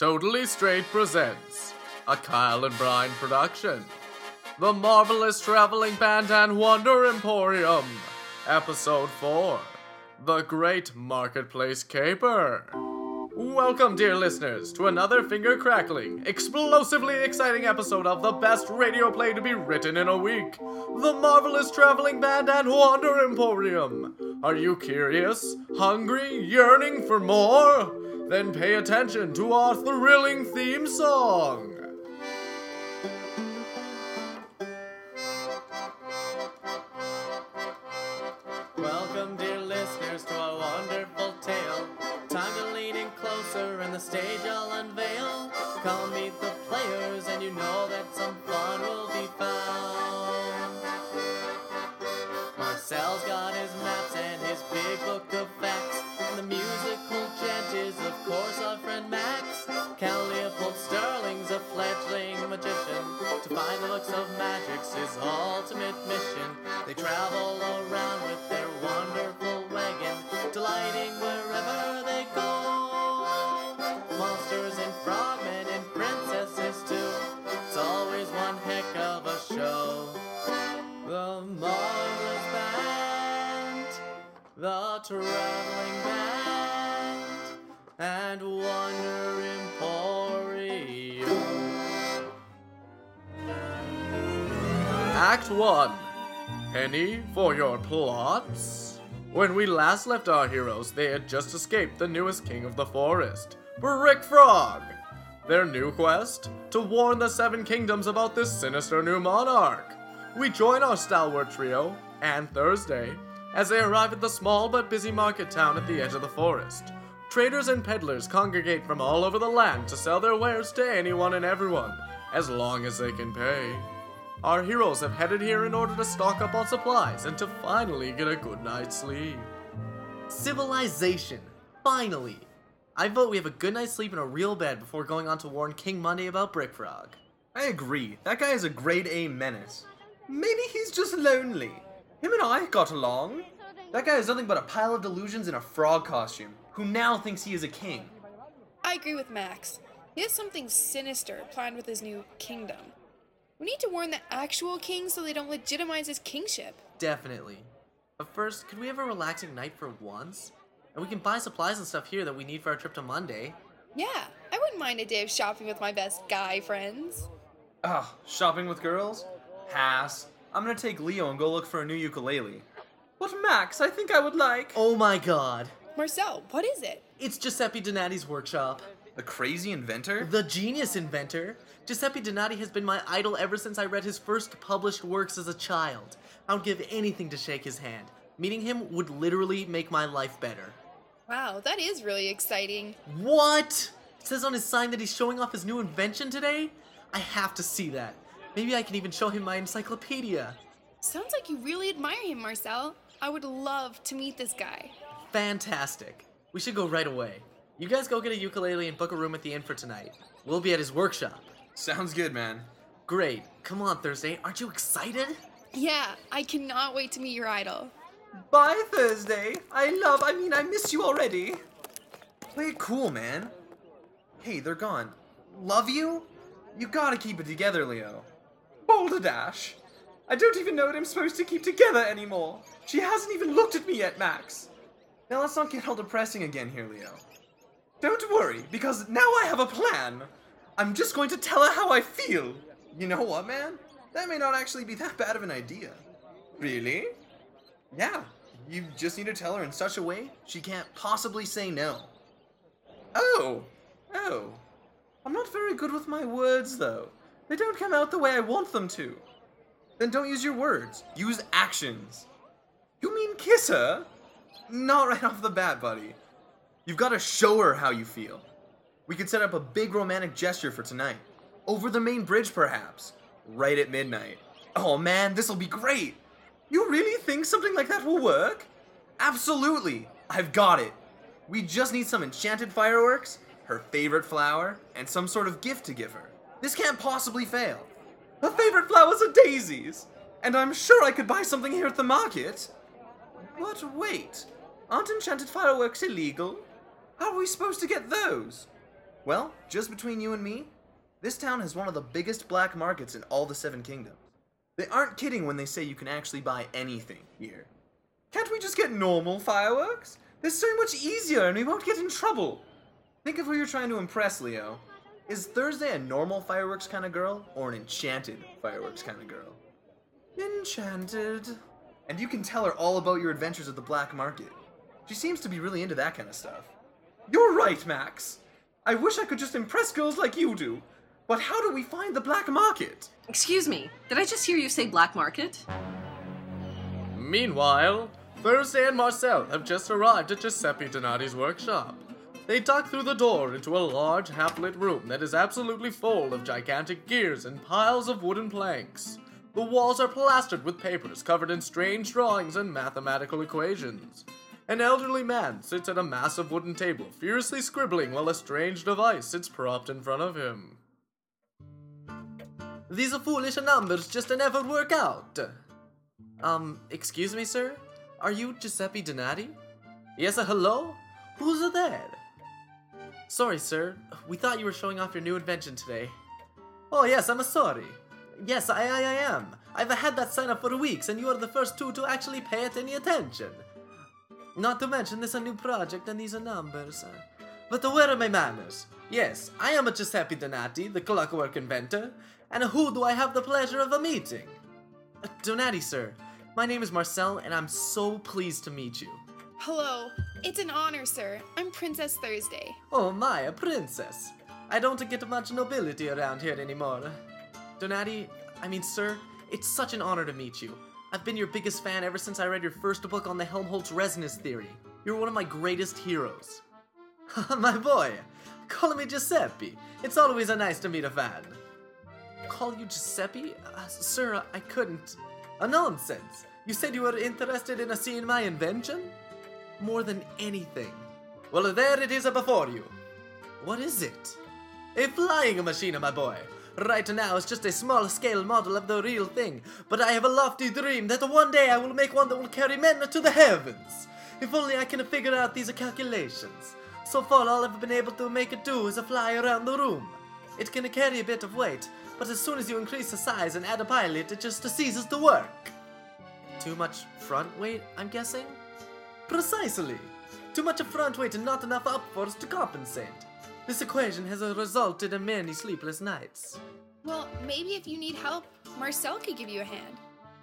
Totally Straight presents a Kyle and Brian production. The Marvelous Traveling Band and Wonder Emporium, Episode 4 The Great Marketplace Caper. Welcome, dear listeners, to another finger crackling, explosively exciting episode of the best radio play to be written in a week The Marvelous Traveling Band and Wonder Emporium. Are you curious, hungry, yearning for more? Then pay attention to our thrilling theme song. Traveling Band, and. Act 1 Penny for your plots? When we last left our heroes, they had just escaped the newest king of the forest, Brick Frog. Their new quest? To warn the Seven Kingdoms about this sinister new monarch. We join our stalwart trio, and Thursday, as they arrive at the small but busy market town at the edge of the forest. Traders and peddlers congregate from all over the land to sell their wares to anyone and everyone, as long as they can pay. Our heroes have headed here in order to stock up on supplies and to finally get a good night's sleep. Civilization. Finally. I vote we have a good night's sleep in a real bed before going on to warn King Monday about Brick Frog. I agree. That guy is a grade A menace. Maybe he's just lonely. Him and I got along. That guy is nothing but a pile of delusions in a frog costume, who now thinks he is a king. I agree with Max. He has something sinister planned with his new kingdom. We need to warn the actual king so they don't legitimize his kingship. Definitely. But first, could we have a relaxing night for once? And we can buy supplies and stuff here that we need for our trip to Monday. Yeah, I wouldn't mind a day of shopping with my best guy friends. Ah, shopping with girls? Pass. I'm gonna take Leo and go look for a new ukulele. What, Max, I think I would like. Oh my god. Marcel, what is it? It's Giuseppe Donati's workshop. The crazy inventor? The genius inventor. Giuseppe Donati has been my idol ever since I read his first published works as a child. I would give anything to shake his hand. Meeting him would literally make my life better. Wow, that is really exciting. What? It says on his sign that he's showing off his new invention today? I have to see that. Maybe I can even show him my encyclopedia. Sounds like you really admire him, Marcel. I would love to meet this guy. Fantastic. We should go right away. You guys go get a ukulele and book a room at the inn for tonight. We'll be at his workshop. Sounds good, man. Great. Come on, Thursday. Aren't you excited? Yeah, I cannot wait to meet your idol. Bye, Thursday. I love, I mean, I miss you already. Play it cool, man. Hey, they're gone. Love you? You gotta keep it together, Leo. Boulder Dash. I don't even know what I'm supposed to keep together anymore. She hasn't even looked at me yet, Max. Now let's not get all depressing again here, Leo. Don't worry, because now I have a plan. I'm just going to tell her how I feel. You know what, man? That may not actually be that bad of an idea. Really? Yeah, you just need to tell her in such a way she can't possibly say no. Oh, oh. I'm not very good with my words, though. They don't come out the way I want them to. Then don't use your words. Use actions. You mean kiss her? Not right off the bat, buddy. You've got to show her how you feel. We could set up a big romantic gesture for tonight. Over the main bridge, perhaps. Right at midnight. Oh man, this'll be great! You really think something like that will work? Absolutely! I've got it! We just need some enchanted fireworks, her favorite flower, and some sort of gift to give her. This can't possibly fail. Her favorite flowers are daisies! And I'm sure I could buy something here at the market. But wait, aren't enchanted fireworks illegal? How are we supposed to get those? Well, just between you and me, this town has one of the biggest black markets in all the Seven Kingdoms. They aren't kidding when they say you can actually buy anything here. Can't we just get normal fireworks? They're so much easier and we won't get in trouble. Think of who you're trying to impress, Leo. Is Thursday a normal fireworks kind of girl or an enchanted fireworks kind of girl? Enchanted. And you can tell her all about your adventures at the black market. She seems to be really into that kind of stuff. You're right, Max. I wish I could just impress girls like you do. But how do we find the black market? Excuse me, did I just hear you say black market? Meanwhile, Thursday and Marcel have just arrived at Giuseppe Donati's workshop. They duck through the door into a large, half-lit room that is absolutely full of gigantic gears and piles of wooden planks. The walls are plastered with papers covered in strange drawings and mathematical equations. An elderly man sits at a massive wooden table, furiously scribbling while a strange device sits propped in front of him. These are foolish numbers just never work out. Um, excuse me, sir? Are you Giuseppe Donati? Yes, uh, hello? Who's there? Sorry, sir. We thought you were showing off your new invention today. Oh, yes, I'm a sorry. Yes, I, I, I am. I've had that sign up for weeks, and you are the first two to actually pay it any attention. Not to mention this is a new project and these are numbers. But where are my manners? Yes, I am a Giuseppe Donati, the clockwork inventor, and who do I have the pleasure of a meeting? Donati, sir. My name is Marcel, and I'm so pleased to meet you. Hello. It's an honor, sir. I'm Princess Thursday. Oh my, a princess. I don't get much nobility around here anymore. Donati, I mean, sir, it's such an honor to meet you. I've been your biggest fan ever since I read your first book on the Helmholtz resonance theory. You're one of my greatest heroes. my boy, call me Giuseppe. It's always a nice to meet a fan. Call you Giuseppe? Uh, sir, I couldn't. A nonsense. You said you were interested in seeing my invention? More than anything. Well, there it is before you. What is it? A flying machine, my boy. Right now, it's just a small scale model of the real thing, but I have a lofty dream that one day I will make one that will carry men to the heavens. If only I can figure out these calculations. So far, all I've been able to make it do is fly around the room. It can carry a bit of weight, but as soon as you increase the size and add a pilot, it just ceases to work. Too much front weight, I'm guessing? Precisely. Too much front weight and not enough upforce to compensate. This equation has resulted in many sleepless nights. Well, maybe if you need help, Marcel could give you a hand.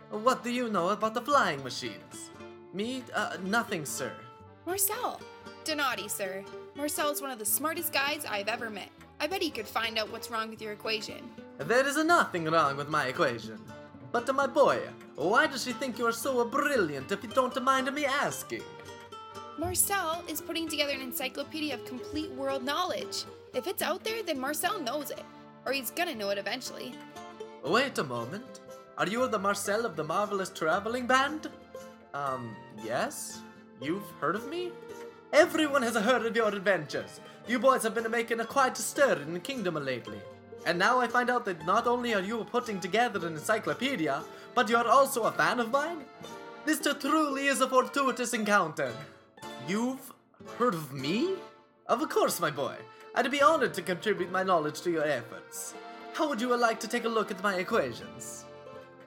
What do you know about the flying machines? Me? Uh, nothing, sir. Marcel. Donati, sir. Marcel's one of the smartest guys I've ever met. I bet he could find out what's wrong with your equation. There is nothing wrong with my equation. But my boy, why does she think you're so brilliant if you don't mind me asking? Marcel is putting together an encyclopedia of complete world knowledge. If it's out there, then Marcel knows it. Or he's gonna know it eventually. Wait a moment. Are you the Marcel of the Marvelous Traveling Band? Um, yes? You've heard of me? Everyone has heard of your adventures. You boys have been making a quite stir in the kingdom lately. And now I find out that not only are you putting together an encyclopedia, but you're also a fan of mine? This truly is a fortuitous encounter. You've heard of me? Of course, my boy. I'd be honored to contribute my knowledge to your efforts. How would you like to take a look at my equations?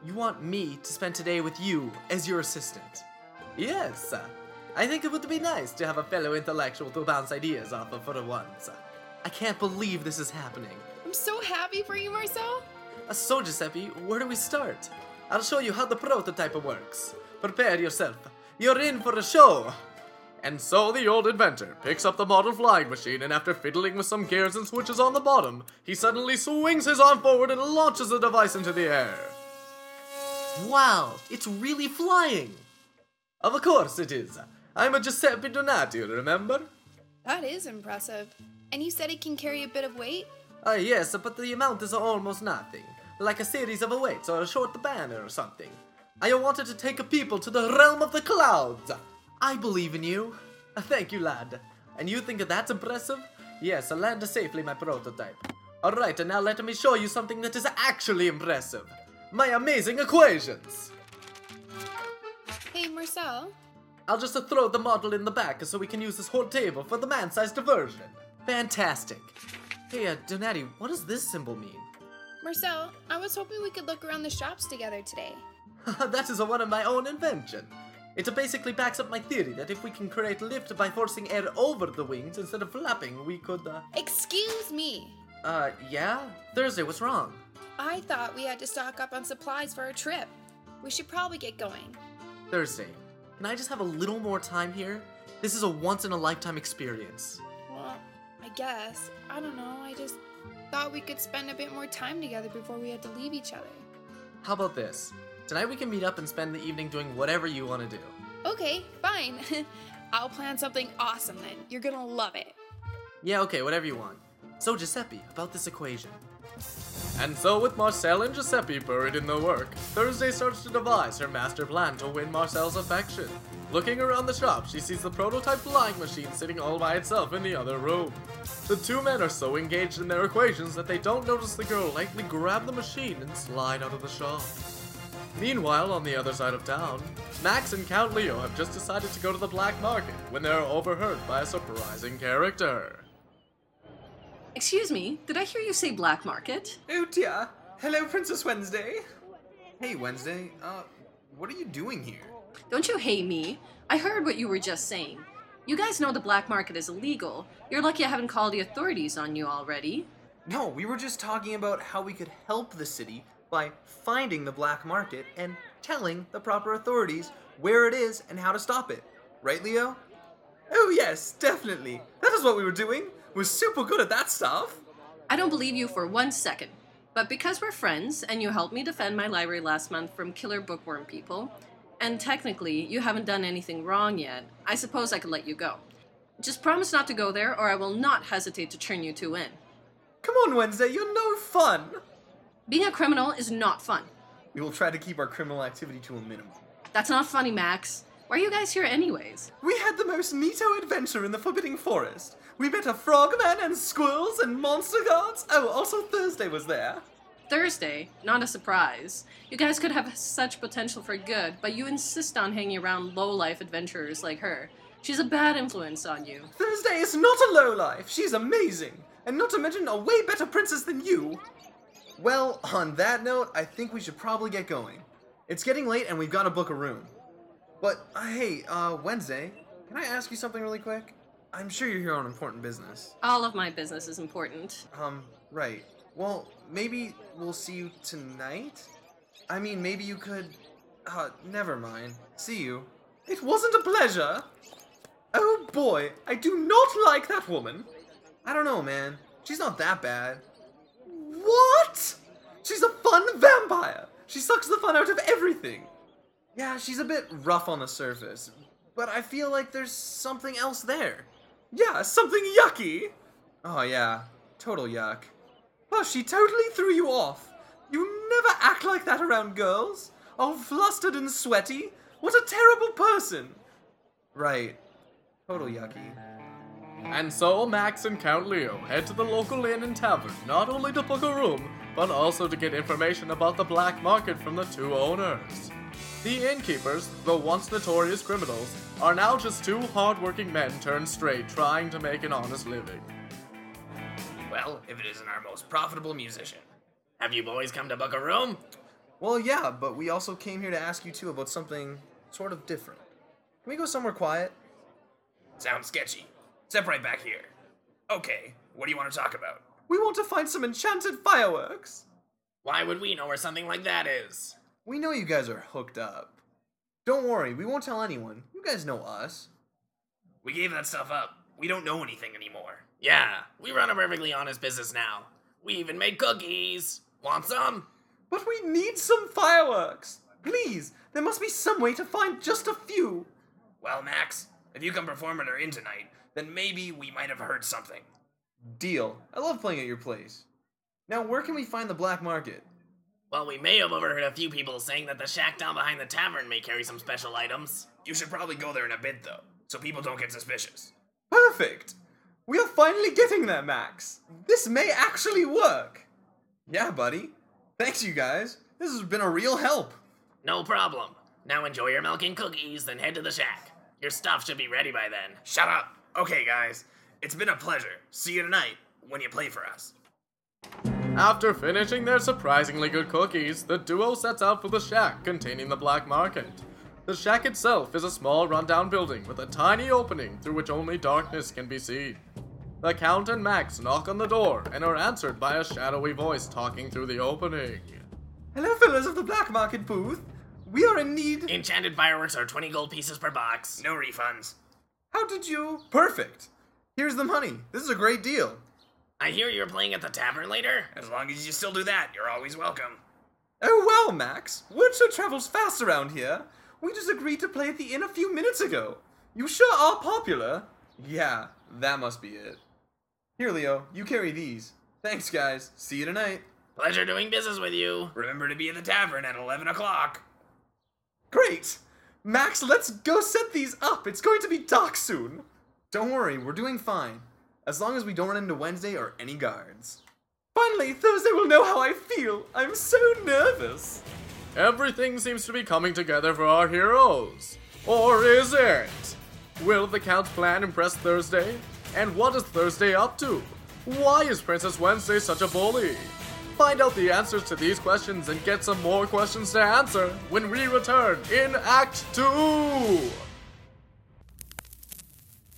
You want me to spend today with you as your assistant? Yes. I think it would be nice to have a fellow intellectual to bounce ideas off of for once. I can't believe this is happening. I'm so happy for you, Marcel. Uh, so, Giuseppe, where do we start? I'll show you how the prototype works. Prepare yourself. You're in for a show. And so the old inventor picks up the model flying machine, and after fiddling with some gears and switches on the bottom, he suddenly swings his arm forward and launches the device into the air. Wow, it's really flying! Of course it is. I'm a Giuseppe Donati, remember? That is impressive. And you said it can carry a bit of weight? Uh, yes, but the amount is almost nothing. Like a series of weights or a short banner or something. I wanted to take a people to the realm of the clouds. I believe in you. Uh, thank you, lad. And you think that's impressive? Yes, land safely, my prototype. Alright, and now let me show you something that is actually impressive. My amazing equations! Hey, Marcel. I'll just throw the model in the back so we can use this whole table for the man-sized diversion. Fantastic. Hey, uh, Donati, what does this symbol mean? Marcel, I was hoping we could look around the shops together today. that is a one of my own invention. It basically backs up my theory that if we can create lift by forcing air over the wings instead of flapping, we could, uh... Excuse me. Uh, yeah? Thursday, what's wrong? I thought we had to stock up on supplies for our trip. We should probably get going. Thursday, can I just have a little more time here? This is a once in a lifetime experience. Well, I guess. I don't know. I just thought we could spend a bit more time together before we had to leave each other. How about this? Tonight we can meet up and spend the evening doing whatever you want to do. Okay, fine. I'll plan something awesome then. You're gonna love it. Yeah, okay, whatever you want. So, Giuseppe, about this equation. And so, with Marcel and Giuseppe buried in the work, Thursday starts to devise her master plan to win Marcel's affection. Looking around the shop, she sees the prototype flying machine sitting all by itself in the other room. The two men are so engaged in their equations that they don't notice the girl lightly grab the machine and slide out of the shop. Meanwhile, on the other side of town, Max and Count Leo have just decided to go to the black market when they are overheard by a surprising character. Excuse me, did I hear you say black market? Oh dear. Hello, Princess Wednesday. Hey, Wednesday. Uh, what are you doing here? Don't you hate me? I heard what you were just saying. You guys know the black market is illegal. You're lucky I haven't called the authorities on you already. No, we were just talking about how we could help the city by finding the black market and telling the proper authorities where it is and how to stop it. Right, Leo? Oh, yes, definitely. That is what we were doing. We're super good at that stuff. I don't believe you for one second. But because we're friends and you helped me defend my library last month from killer bookworm people, and technically you haven't done anything wrong yet, I suppose I could let you go. Just promise not to go there or I will not hesitate to turn you two in. Come on, Wednesday, you're no fun. Being a criminal is not fun. We will try to keep our criminal activity to a minimum. That's not funny, Max. Why are you guys here anyways? We had the most neato adventure in the Forbidding Forest. We met a frogman and squirrels and monster guards. Oh, also Thursday was there. Thursday, not a surprise. You guys could have such potential for good, but you insist on hanging around low-life adventurers like her. She's a bad influence on you. Thursday is not a lowlife. She's amazing. And not to mention a way better princess than you. Well, on that note, I think we should probably get going. It's getting late and we've got to book a room. But, uh, hey, uh, Wednesday, can I ask you something really quick? I'm sure you're here on important business. All of my business is important. Um, right. Well, maybe we'll see you tonight? I mean, maybe you could. Uh, never mind. See you. It wasn't a pleasure! Oh boy, I do not like that woman! I don't know, man. She's not that bad. What? She's a fun vampire! She sucks the fun out of everything! Yeah, she's a bit rough on the surface, but I feel like there's something else there. Yeah, something yucky! Oh, yeah, total yuck. Oh, she totally threw you off. You never act like that around girls. All flustered and sweaty. What a terrible person. Right. Total yucky. And so Max and Count Leo head to the local inn and tavern not only to book a room, but also to get information about the black market from the two owners. The innkeepers, though once notorious criminals, are now just two hardworking men turned straight trying to make an honest living. Well, if it isn't our most profitable musician. Have you boys come to book a room? Well, yeah, but we also came here to ask you too about something sort of different. Can we go somewhere quiet? Sounds sketchy. Step right back here. Okay, what do you want to talk about? We want to find some enchanted fireworks. Why would we know where something like that is? We know you guys are hooked up. Don't worry, we won't tell anyone. You guys know us. We gave that stuff up. We don't know anything anymore. Yeah, we run a perfectly honest business now. We even made cookies. Want some? But we need some fireworks. Please, there must be some way to find just a few. Well, Max, if you can perform at our inn tonight, then maybe we might have heard something. Deal. I love playing at your place. Now, where can we find the black market? Well, we may have overheard a few people saying that the shack down behind the tavern may carry some special items. You should probably go there in a bit, though, so people don't get suspicious. Perfect! We are finally getting there, Max. This may actually work. Yeah, buddy. Thanks, you guys. This has been a real help. No problem. Now enjoy your milk and cookies, then head to the shack. Your stuff should be ready by then. Shut up. Okay, guys. It's been a pleasure. See you tonight. when you play for us. After finishing their surprisingly good cookies, the duo sets out for the shack containing the black market. The shack itself is a small rundown building with a tiny opening through which only darkness can be seen. The Count and Max knock on the door and are answered by a shadowy voice talking through the opening. Hello, fellas of the black market booth. We are in need. Enchanted fireworks are 20 gold pieces per box. No refunds. How did you? Perfect. Here's the money. This is a great deal. I hear you're playing at the tavern later. As long as you still do that, you're always welcome. Oh well, Max. Word sure travels fast around here. We just agreed to play at the inn a few minutes ago. You sure are popular. Yeah, that must be it. Here, Leo, you carry these. Thanks, guys. See you tonight. Pleasure doing business with you. Remember to be at the tavern at 11 o'clock. Great! Max, let's go set these up. It's going to be dark soon. Don't worry, we're doing fine. As long as we don't run into Wednesday or any guards. Finally, Thursday will know how I feel. I'm so nervous. Everything seems to be coming together for our heroes. Or is it? Will the Count's plan impress Thursday? And what is Thursday up to? Why is Princess Wednesday such a bully? Find out the answers to these questions and get some more questions to answer when we return in Act 2!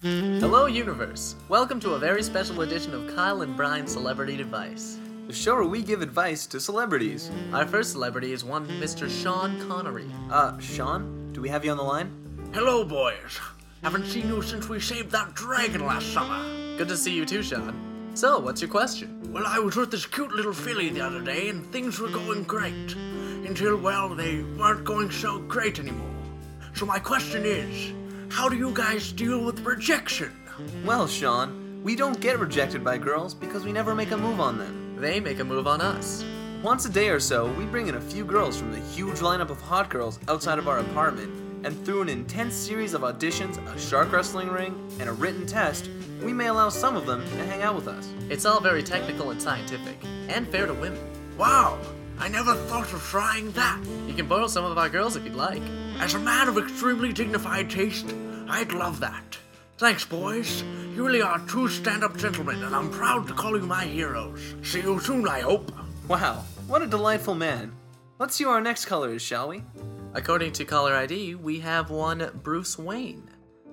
Hello, Universe! Welcome to a very special edition of Kyle and Brian's Celebrity Device. The show where we give advice to celebrities. Our first celebrity is one Mr. Sean Connery. Uh, Sean, do we have you on the line? Hello, boys. Haven't seen you since we saved that dragon last summer. Good to see you too, Sean. So, what's your question? Well, I was with this cute little filly the other day, and things were going great. Until, well, they weren't going so great anymore. So, my question is how do you guys deal with rejection? Well, Sean, we don't get rejected by girls because we never make a move on them. They make a move on us. Once a day or so, we bring in a few girls from the huge lineup of hot girls outside of our apartment, and through an intense series of auditions, a shark wrestling ring, and a written test, we may allow some of them to hang out with us. It's all very technical and scientific, and fair to women. Wow, I never thought of trying that. You can borrow some of our girls if you'd like. As a man of extremely dignified taste, I'd love that. Thanks, boys. You really are true stand up gentlemen, and I'm proud to call you my heroes. See you soon, I hope. Wow, what a delightful man. Let's see who our next color is, shall we? According to caller ID, we have one Bruce Wayne.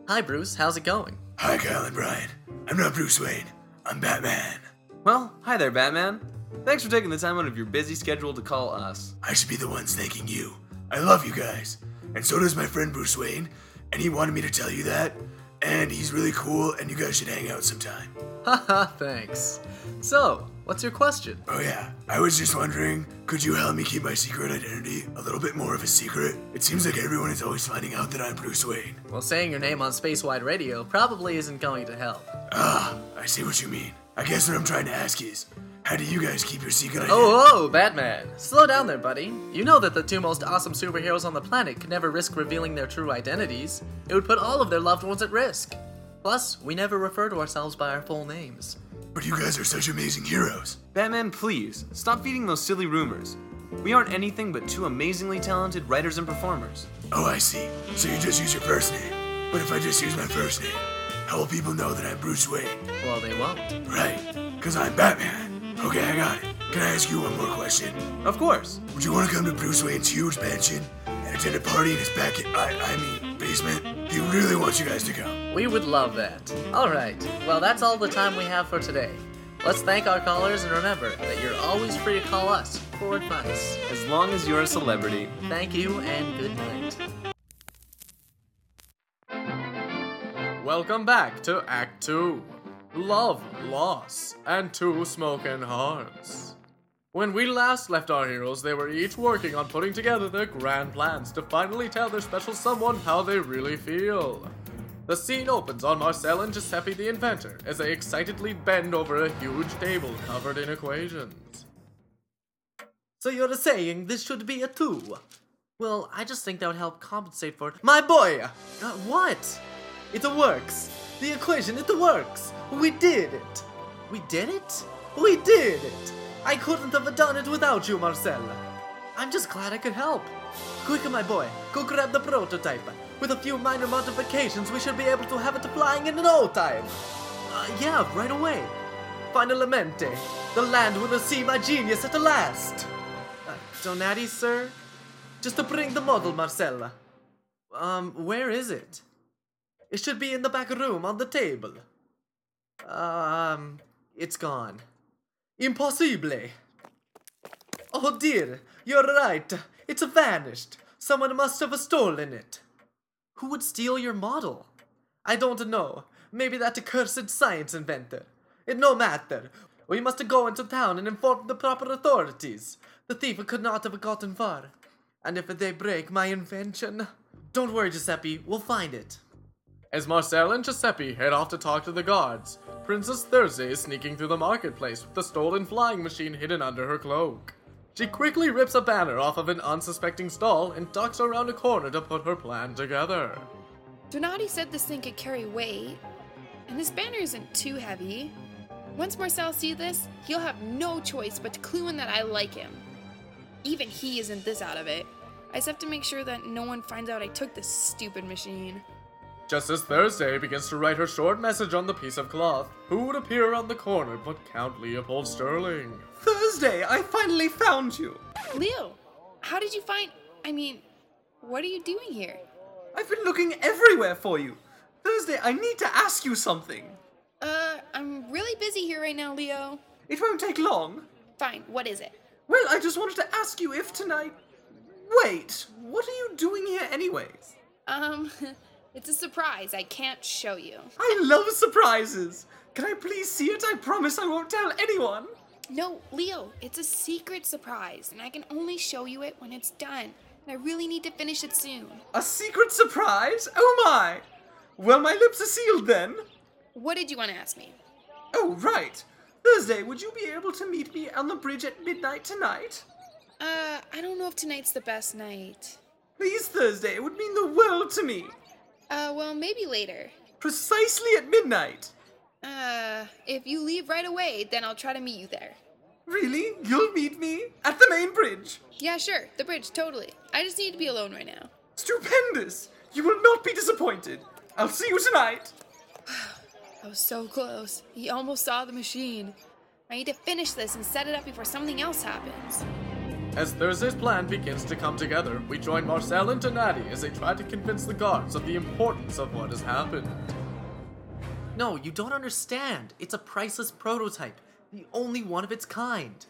Hi, Bruce. How's it going? Hi, Kyle and Brian. I'm not Bruce Wayne. I'm Batman. Well, hi there, Batman. Thanks for taking the time out of your busy schedule to call us. I should be the ones thanking you. I love you guys. And so does my friend Bruce Wayne. And he wanted me to tell you that. And he's really cool, and you guys should hang out sometime. Haha, thanks. So, what's your question? Oh, yeah. I was just wondering could you help me keep my secret identity a little bit more of a secret? It seems like everyone is always finding out that I'm Bruce Wayne. Well, saying your name on Spacewide Radio probably isn't going to help. Ah, I see what you mean. I guess what I'm trying to ask is how do you guys keep your secret identity? Oh, oh, Batman. Slow down there, buddy. You know that the two most awesome superheroes on the planet could never risk revealing their true identities. It would put all of their loved ones at risk. Plus, we never refer to ourselves by our full names. But you guys are such amazing heroes. Batman, please, stop feeding those silly rumors. We aren't anything but two amazingly talented writers and performers. Oh, I see. So you just use your first name. But if I just use my first name, how will people know that I'm Bruce Wayne? Well, they won't. Right, because I'm Batman. Okay, I got it. Can I ask you one more question? Of course. Would you want to come to Bruce Wayne's huge mansion and attend a party in his back? I, I mean, basement? He really wants you guys to come. We would love that. Alright, well, that's all the time we have for today. Let's thank our callers and remember that you're always free to call us for advice. As long as you're a celebrity. Thank you and good night. Welcome back to Act 2 Love, Loss, and Two Smoking Hearts. When we last left our heroes, they were each working on putting together their grand plans to finally tell their special someone how they really feel. The scene opens on Marcel and Giuseppe the inventor as they excitedly bend over a huge table covered in equations. So you're saying this should be a two? Well, I just think that would help compensate for My boy! Uh, what? It works! The equation, it works! We did it! We did it? We did it! I couldn't have done it without you, Marcel. I'm just glad I could help. Quick, my boy, go grab the prototype. With a few minor modifications, we should be able to have it flying in no time. Uh, yeah, right away. finalmente, the land will see my genius at last. Uh, Donati, sir? Just to bring the model, Marcella. Um, where is it? It should be in the back room on the table. Um, it's gone. Impossible. Oh dear, you're right. It's vanished. Someone must have stolen it. Who would steal your model? I don't know. Maybe that accursed science inventor. It no matter. We must go into town and inform the proper authorities. The thief could not have gotten far. And if they break my invention, don't worry, Giuseppe. We'll find it. As Marcel and Giuseppe head off to talk to the guards, Princess Thursday is sneaking through the marketplace with the stolen flying machine hidden under her cloak. She quickly rips a banner off of an unsuspecting stall and ducks around a corner to put her plan together. Donati said this thing could carry weight, and this banner isn't too heavy. Once Marcel sees this, he'll have no choice but to clue in that I like him. Even he isn't this out of it. I just have to make sure that no one finds out I took this stupid machine. Just as Thursday begins to write her short message on the piece of cloth, who would appear around the corner but Count Leopold Sterling? Thursday, I finally found you. Leo, how did you find. I mean, what are you doing here? I've been looking everywhere for you. Thursday, I need to ask you something. Uh, I'm really busy here right now, Leo. It won't take long. Fine, what is it? Well, I just wanted to ask you if tonight. Wait, what are you doing here, anyways? Um, it's a surprise. I can't show you. I love surprises. Can I please see it? I promise I won't tell anyone. No, Leo, it's a secret surprise, and I can only show you it when it's done. And I really need to finish it soon. A secret surprise? Oh my! Well, my lips are sealed then. What did you want to ask me? Oh, right. Thursday, would you be able to meet me on the bridge at midnight tonight? Uh, I don't know if tonight's the best night. Please, Thursday, it would mean the world to me. Uh, well, maybe later. Precisely at midnight. Uh, if you leave right away, then I'll try to meet you there. Really? You'll meet me? At the main bridge? Yeah, sure, the bridge, totally. I just need to be alone right now. Stupendous! You will not be disappointed. I'll see you tonight. I was so close. He almost saw the machine. I need to finish this and set it up before something else happens. As Thursday's plan begins to come together, we join Marcel and Donati as they try to convince the guards of the importance of what has happened. No, you don't understand. It's a priceless prototype, the only one of its kind.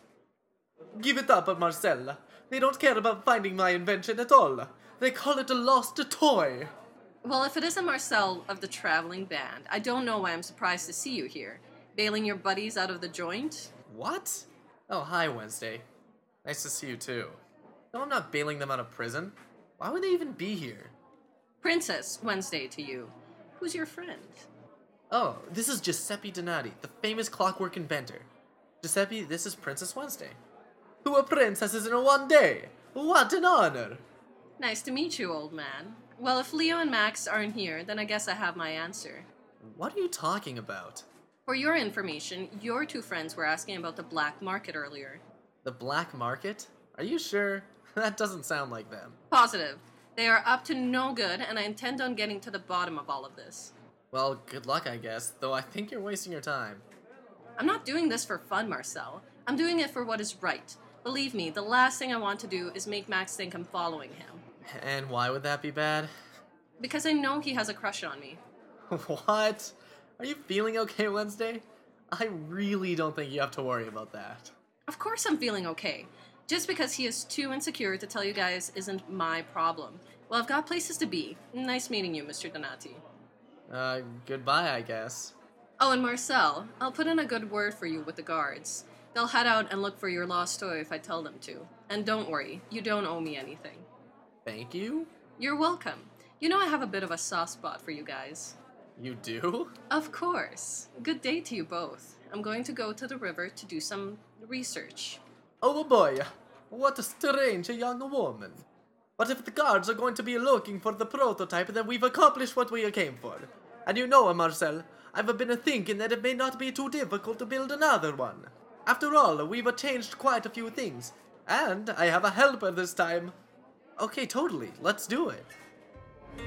Give it up, Marcel. They don't care about finding my invention at all. They call it a lost toy. Well, if it isn't Marcel of the traveling band, I don't know why I'm surprised to see you here. Bailing your buddies out of the joint? What? Oh, hi, Wednesday. Nice to see you too. No, I'm not bailing them out of prison. Why would they even be here? Princess Wednesday to you. Who's your friend? Oh, this is Giuseppe Donati, the famous clockwork inventor. Giuseppe, this is Princess Wednesday. Who a princess in a one day? What an honor! Nice to meet you, old man. Well, if Leo and Max aren't here, then I guess I have my answer. What are you talking about? For your information, your two friends were asking about the black market earlier. The black market? Are you sure? That doesn't sound like them. Positive. They are up to no good, and I intend on getting to the bottom of all of this. Well, good luck, I guess, though I think you're wasting your time. I'm not doing this for fun, Marcel. I'm doing it for what is right. Believe me, the last thing I want to do is make Max think I'm following him. And why would that be bad? Because I know he has a crush on me. what? Are you feeling okay, Wednesday? I really don't think you have to worry about that. Of course I'm feeling okay. Just because he is too insecure to tell you guys isn't my problem. Well, I've got places to be. Nice meeting you, Mr. Donati. Uh, goodbye, I guess. Oh, and Marcel, I'll put in a good word for you with the guards. They'll head out and look for your lost toy if I tell them to. And don't worry, you don't owe me anything. Thank you? You're welcome. You know I have a bit of a soft spot for you guys. You do? Of course. Good day to you both. I'm going to go to the river to do some research. Oh boy, what a strange young woman. But if the guards are going to be looking for the prototype, then we've accomplished what we came for. And you know, Marcel, I've been thinking that it may not be too difficult to build another one. After all, we've changed quite a few things. And I have a helper this time. Okay, totally. Let's do it.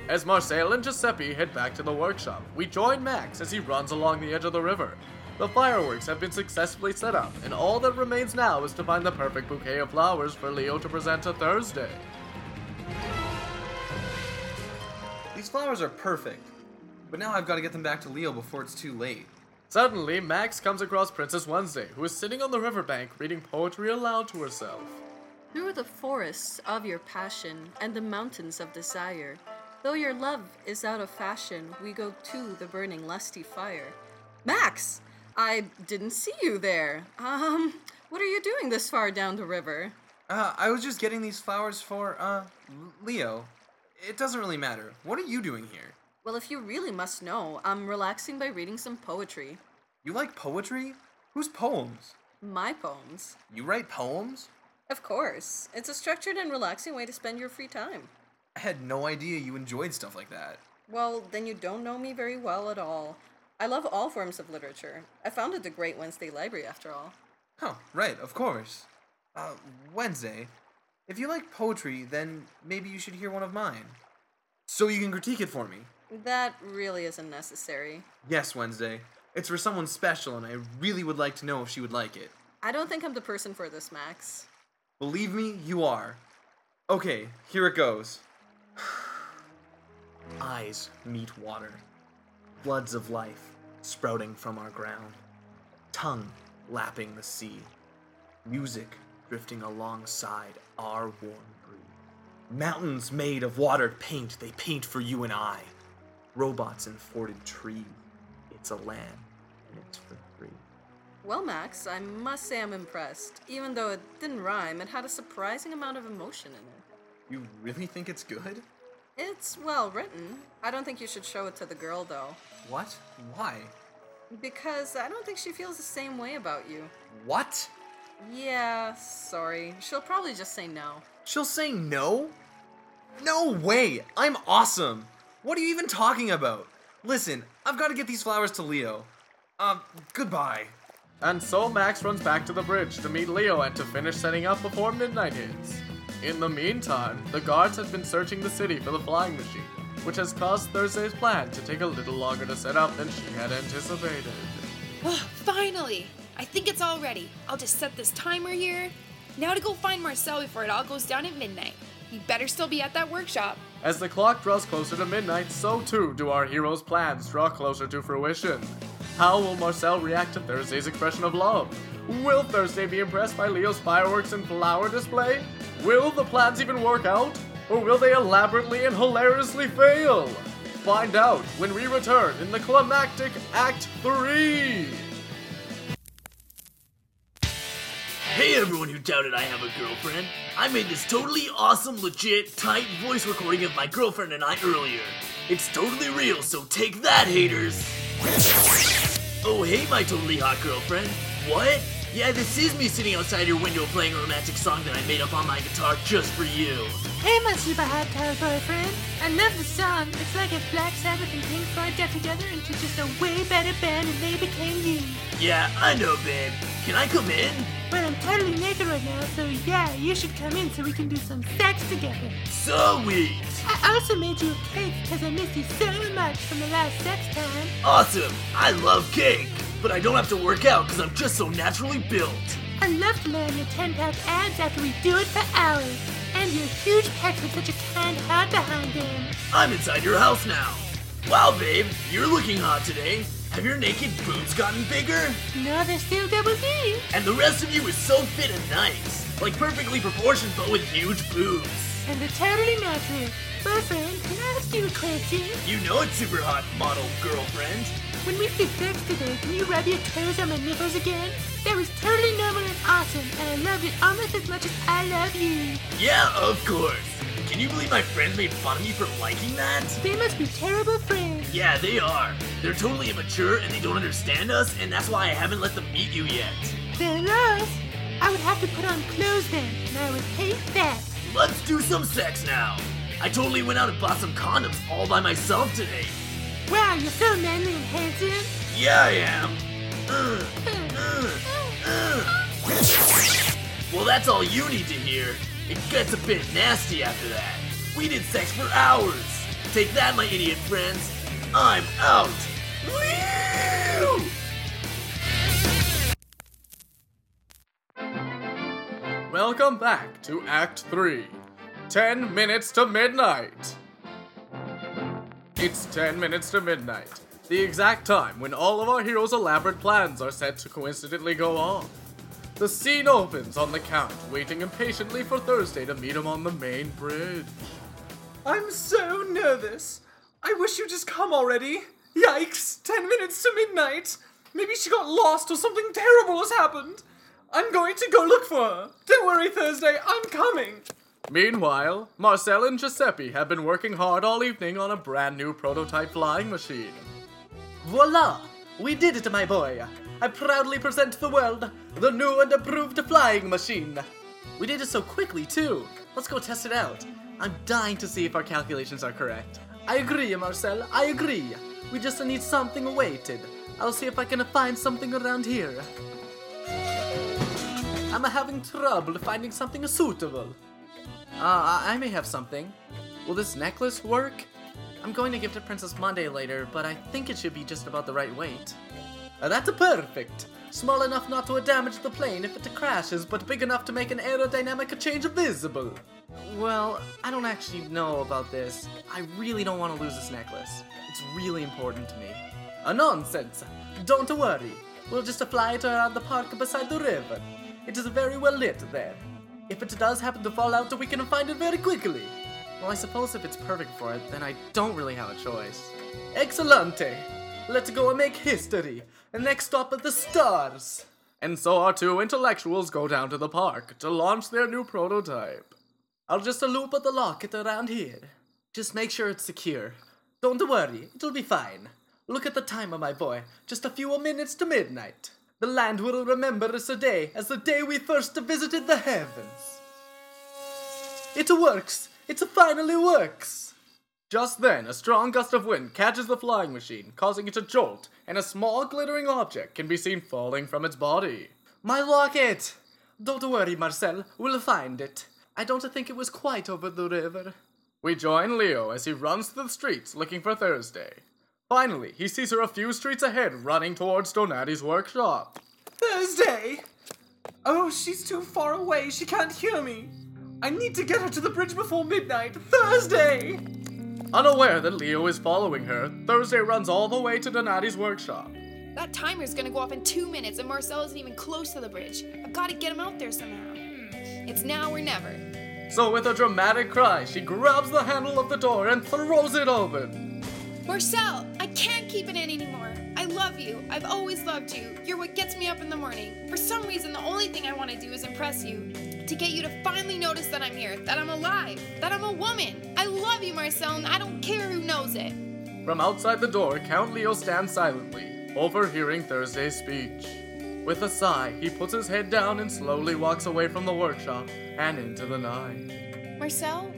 As Marcel and Giuseppe head back to the workshop, we join Max as he runs along the edge of the river. The fireworks have been successfully set up, and all that remains now is to find the perfect bouquet of flowers for Leo to present to Thursday. These flowers are perfect, but now I've got to get them back to Leo before it's too late. Suddenly, Max comes across Princess Wednesday, who is sitting on the riverbank reading poetry aloud to herself. Through the forests of your passion and the mountains of desire, though your love is out of fashion, we go to the burning lusty fire. Max, I didn't see you there. Um, what are you doing this far down the river? Uh, I was just getting these flowers for, uh, Leo. It doesn't really matter. What are you doing here? Well, if you really must know, I'm relaxing by reading some poetry. You like poetry? Whose poems? My poems. You write poems? Of course. It's a structured and relaxing way to spend your free time. I had no idea you enjoyed stuff like that. Well, then you don't know me very well at all. I love all forms of literature. I founded the Great Wednesday Library, after all. Oh, right, of course. Uh, Wednesday, if you like poetry, then maybe you should hear one of mine. So you can critique it for me. That really isn't necessary. Yes, Wednesday. It's for someone special, and I really would like to know if she would like it. I don't think I'm the person for this, Max. Believe me, you are. Okay, here it goes. Eyes meet water. bloods of life sprouting from our ground. Tongue lapping the sea. Music drifting alongside our warm breeze. Mountains made of watered paint, they paint for you and I. Robots in forted trees. It's a land, and it's for free. Well, Max, I must say I'm impressed. Even though it didn't rhyme, it had a surprising amount of emotion in it. You really think it's good? It's well written. I don't think you should show it to the girl, though. What? Why? Because I don't think she feels the same way about you. What? Yeah, sorry. She'll probably just say no. She'll say no? No way! I'm awesome! What are you even talking about? Listen, I've got to get these flowers to Leo. Um, goodbye. And so Max runs back to the bridge to meet Leo and to finish setting up before midnight hits. In the meantime, the guards have been searching the city for the flying machine, which has caused Thursday's plan to take a little longer to set up than she had anticipated. Oh, finally! I think it's all ready. I'll just set this timer here. Now to go find Marcel before it all goes down at midnight. He better still be at that workshop. As the clock draws closer to midnight, so too do our heroes' plans draw closer to fruition. How will Marcel react to Thursday's expression of love? Will Thursday be impressed by Leo's fireworks and flower display? Will the plans even work out? Or will they elaborately and hilariously fail? Find out when we return in the climactic Act 3! Hey everyone who doubted I have a girlfriend. I made this totally awesome, legit, tight voice recording of my girlfriend and I earlier. It's totally real, so take that, haters! Oh, hey, my totally hot girlfriend. What? Yeah, this is me sitting outside your window playing a romantic song that I made up on my guitar just for you. Hey, my super hot tall boyfriend. I love the song. It's like if Black Sabbath and Pink Floyd got together into just a way better band and they became you. Yeah, I know, babe. Can I come in? Well, I'm totally naked right now, so yeah, you should come in so we can do some sex together. So sweet! I also made you a cake because I miss you so much from the last sex time. Awesome! I love cake! But I don't have to work out because I'm just so naturally built. I love to on your 10 pack abs after we do it for hours. And your huge pecs with such a kind heart behind them. I'm inside your house now. Wow, babe, you're looking hot today. Have your naked boobs gotten bigger? No, they're still double D. And the rest of you is so fit and nice. Like perfectly proportioned but with huge boobs. And they're totally natural. Boyfriend, can I ask you a question? You know it's super hot, model girlfriend. When we did sex today, can you rub your toes on my nipples again? That was totally normal and awesome, and I loved it almost as much as I love you. Yeah, of course. Can you believe my friends made fun of me for liking that? They must be terrible friends. Yeah, they are. They're totally immature and they don't understand us, and that's why I haven't let them meet you yet. They're lost. I would have to put on clothes then, and I would hate that. Let's do some sex now. I totally went out and bought some condoms all by myself today. Wow, you're so manly and handsome. Yeah, I am. Well, that's all you need to hear. It gets a bit nasty after that. We did sex for hours. Take that, my idiot friends. I'm out. Woo! Welcome back to Act 3 10 Minutes to Midnight. It's 10 minutes to midnight, the exact time when all of our heroes' elaborate plans are set to coincidentally go off. The scene opens on the Count, waiting impatiently for Thursday to meet him on the main bridge. I'm so nervous. I wish you'd just come already. Yikes, 10 minutes to midnight. Maybe she got lost or something terrible has happened. I'm going to go look for her. Don't worry, Thursday, I'm coming. Meanwhile, Marcel and Giuseppe have been working hard all evening on a brand new prototype flying machine. Voila! We did it, my boy! I proudly present to the world the new and approved flying machine. We did it so quickly, too. Let's go test it out. I'm dying to see if our calculations are correct. I agree, Marcel, I agree. We just need something weighted. I'll see if I can find something around here. I'm having trouble finding something suitable. Uh, I may have something. Will this necklace work? I'm going to give it to Princess Monday later, but I think it should be just about the right weight. Uh, that's perfect! Small enough not to damage the plane if it crashes, but big enough to make an aerodynamic change visible. Well, I don't actually know about this. I really don't want to lose this necklace. It's really important to me. Uh, nonsense! Don't worry. We'll just fly it around the park beside the river. It is very well lit there. If it does happen to fall out, we can find it very quickly. Well, I suppose if it's perfect for it, then I don't really have a choice. Excellente! Let's go and make history. The next stop at the stars. And so our two intellectuals go down to the park to launch their new prototype. I'll just loop the locket around here. Just make sure it's secure. Don't worry, it'll be fine. Look at the timer, my boy. Just a few minutes to midnight. The land will remember this day as the day we first visited the heavens. It works! It finally works! Just then, a strong gust of wind catches the flying machine, causing it to jolt, and a small glittering object can be seen falling from its body. My locket! Don't worry, Marcel, we'll find it. I don't think it was quite over the river. We join Leo as he runs through the streets looking for Thursday. Finally, he sees her a few streets ahead running towards Donati's workshop. Thursday! Oh, she's too far away. She can't hear me. I need to get her to the bridge before midnight. Thursday! Unaware that Leo is following her, Thursday runs all the way to Donati's workshop. That timer's gonna go off in two minutes, and Marcel isn't even close to the bridge. I've gotta get him out there somehow. Hmm, it's now or never. So, with a dramatic cry, she grabs the handle of the door and throws it open. Marcel, I can't keep it in anymore. I love you. I've always loved you. You're what gets me up in the morning. For some reason, the only thing I want to do is impress you. To get you to finally notice that I'm here, that I'm alive, that I'm a woman. I love you, Marcel, and I don't care who knows it. From outside the door, Count Leo stands silently, overhearing Thursday's speech. With a sigh, he puts his head down and slowly walks away from the workshop and into the night. Marcel?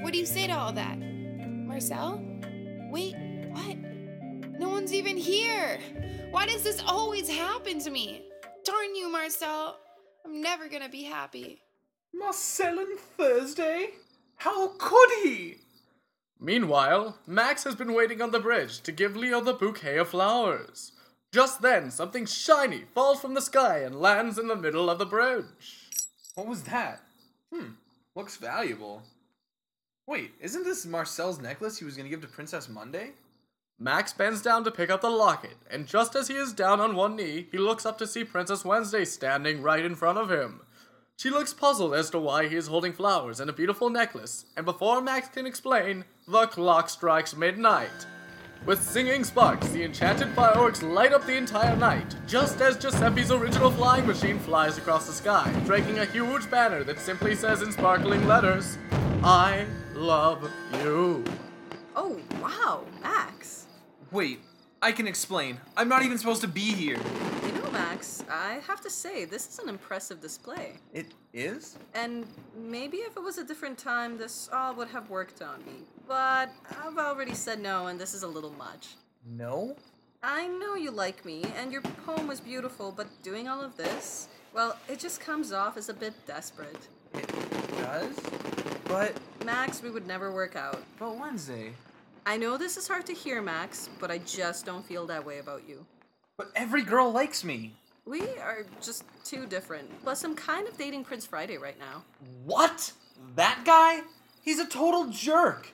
What do you say to all that? Marcel? Wait? No one's even here. Why does this always happen to me? Darn you, Marcel. I'm never gonna be happy. Marcel and Thursday? How could he? Meanwhile, Max has been waiting on the bridge to give Leo the bouquet of flowers. Just then, something shiny falls from the sky and lands in the middle of the bridge. What was that? Hmm, looks valuable. Wait, isn't this Marcel's necklace he was gonna give to Princess Monday? Max bends down to pick up the locket, and just as he is down on one knee, he looks up to see Princess Wednesday standing right in front of him. She looks puzzled as to why he is holding flowers and a beautiful necklace, and before Max can explain, the clock strikes midnight. With singing sparks, the enchanted fireworks light up the entire night, just as Giuseppe's original flying machine flies across the sky, dragging a huge banner that simply says in sparkling letters, I love you. Oh, wow, Max. Wait, I can explain. I'm not even supposed to be here. You know, Max, I have to say, this is an impressive display. It is? And maybe if it was a different time, this all would have worked on me. But I've already said no, and this is a little much. No? I know you like me, and your poem was beautiful, but doing all of this, well, it just comes off as a bit desperate. It does? But, Max, we would never work out. but Wednesday. I know this is hard to hear, Max, but I just don't feel that way about you. But every girl likes me. We are just too different. Plus, I'm kind of dating Prince Friday right now. What? That guy? He's a total jerk.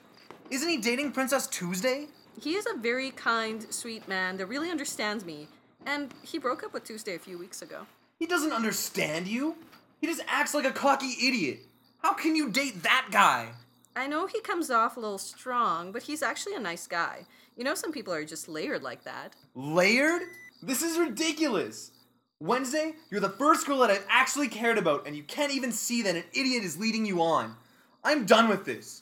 Isn't he dating Princess Tuesday? He is a very kind, sweet man that really understands me, and he broke up with Tuesday a few weeks ago. He doesn't understand you. He just acts like a cocky idiot. How can you date that guy? I know he comes off a little strong, but he's actually a nice guy. You know, some people are just layered like that. Layered? This is ridiculous. Wednesday, you're the first girl that I've actually cared about, and you can't even see that an idiot is leading you on. I'm done with this.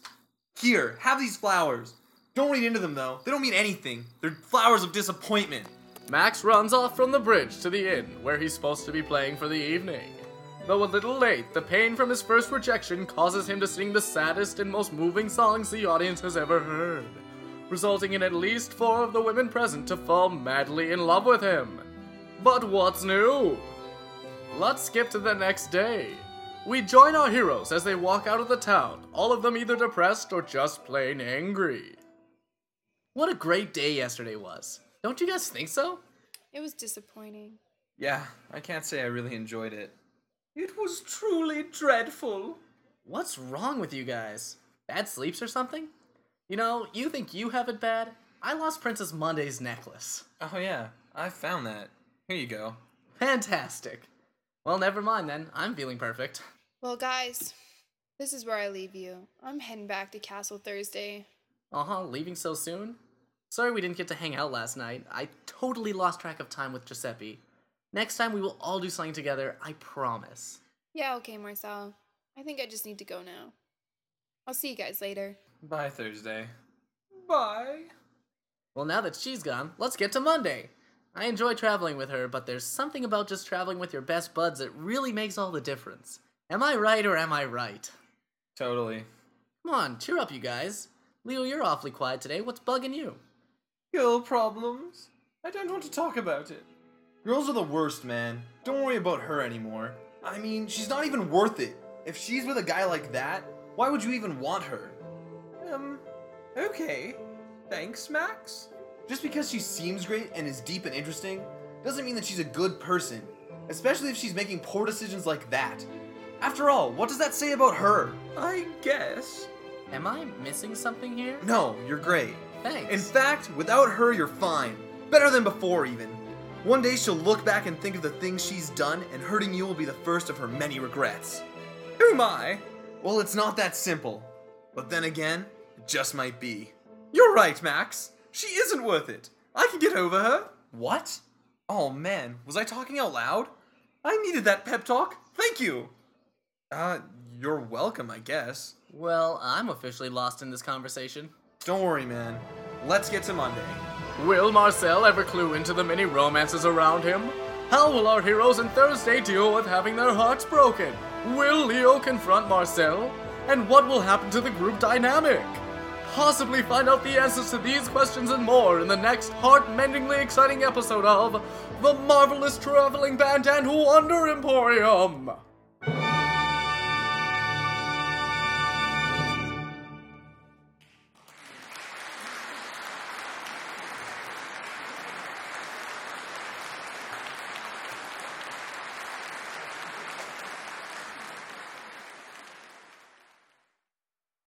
Here, have these flowers. Don't read into them though. They don't mean anything. They're flowers of disappointment. Max runs off from the bridge to the inn where he's supposed to be playing for the evening. Though a little late, the pain from his first rejection causes him to sing the saddest and most moving songs the audience has ever heard, resulting in at least four of the women present to fall madly in love with him. But what's new? Let's skip to the next day. We join our heroes as they walk out of the town, all of them either depressed or just plain angry. What a great day yesterday was. Don't you guys think so? It was disappointing. Yeah, I can't say I really enjoyed it. It was truly dreadful. What's wrong with you guys? Bad sleeps or something? You know, you think you have it bad? I lost Princess Monday's necklace. Oh yeah, I found that. Here you go. Fantastic. Well, never mind then. I'm feeling perfect. Well, guys, this is where I leave you. I'm heading back to Castle Thursday. Uh huh, leaving so soon? Sorry we didn't get to hang out last night. I totally lost track of time with Giuseppe. Next time we will all do something together, I promise. Yeah, okay, Marcel. I think I just need to go now. I'll see you guys later. Bye, Thursday. Bye. Well, now that she's gone, let's get to Monday. I enjoy traveling with her, but there's something about just traveling with your best buds that really makes all the difference. Am I right or am I right? Totally. Come on, cheer up, you guys. Leo, you're awfully quiet today. What's bugging you? Girl problems. I don't want to talk about it. Girls are the worst, man. Don't worry about her anymore. I mean, she's not even worth it. If she's with a guy like that, why would you even want her? Um, okay. Thanks, Max. Just because she seems great and is deep and interesting doesn't mean that she's a good person, especially if she's making poor decisions like that. After all, what does that say about her? I guess. Am I missing something here? No, you're great. Thanks. In fact, without her, you're fine. Better than before, even. One day she'll look back and think of the things she's done, and hurting you will be the first of her many regrets. Who am I? Well, it's not that simple. But then again, it just might be. You're right, Max. She isn't worth it. I can get over her. What? Oh man, was I talking out loud? I needed that pep talk. Thank you. Uh, you're welcome, I guess. Well, I'm officially lost in this conversation. Don't worry, man. Let's get to Monday. Will Marcel ever clue into the many romances around him? How will our heroes in Thursday deal with having their hearts broken? Will Leo confront Marcel? And what will happen to the group dynamic? Possibly find out the answers to these questions and more in the next heart-mendingly exciting episode of The Marvelous Traveling Band and Wonder Emporium!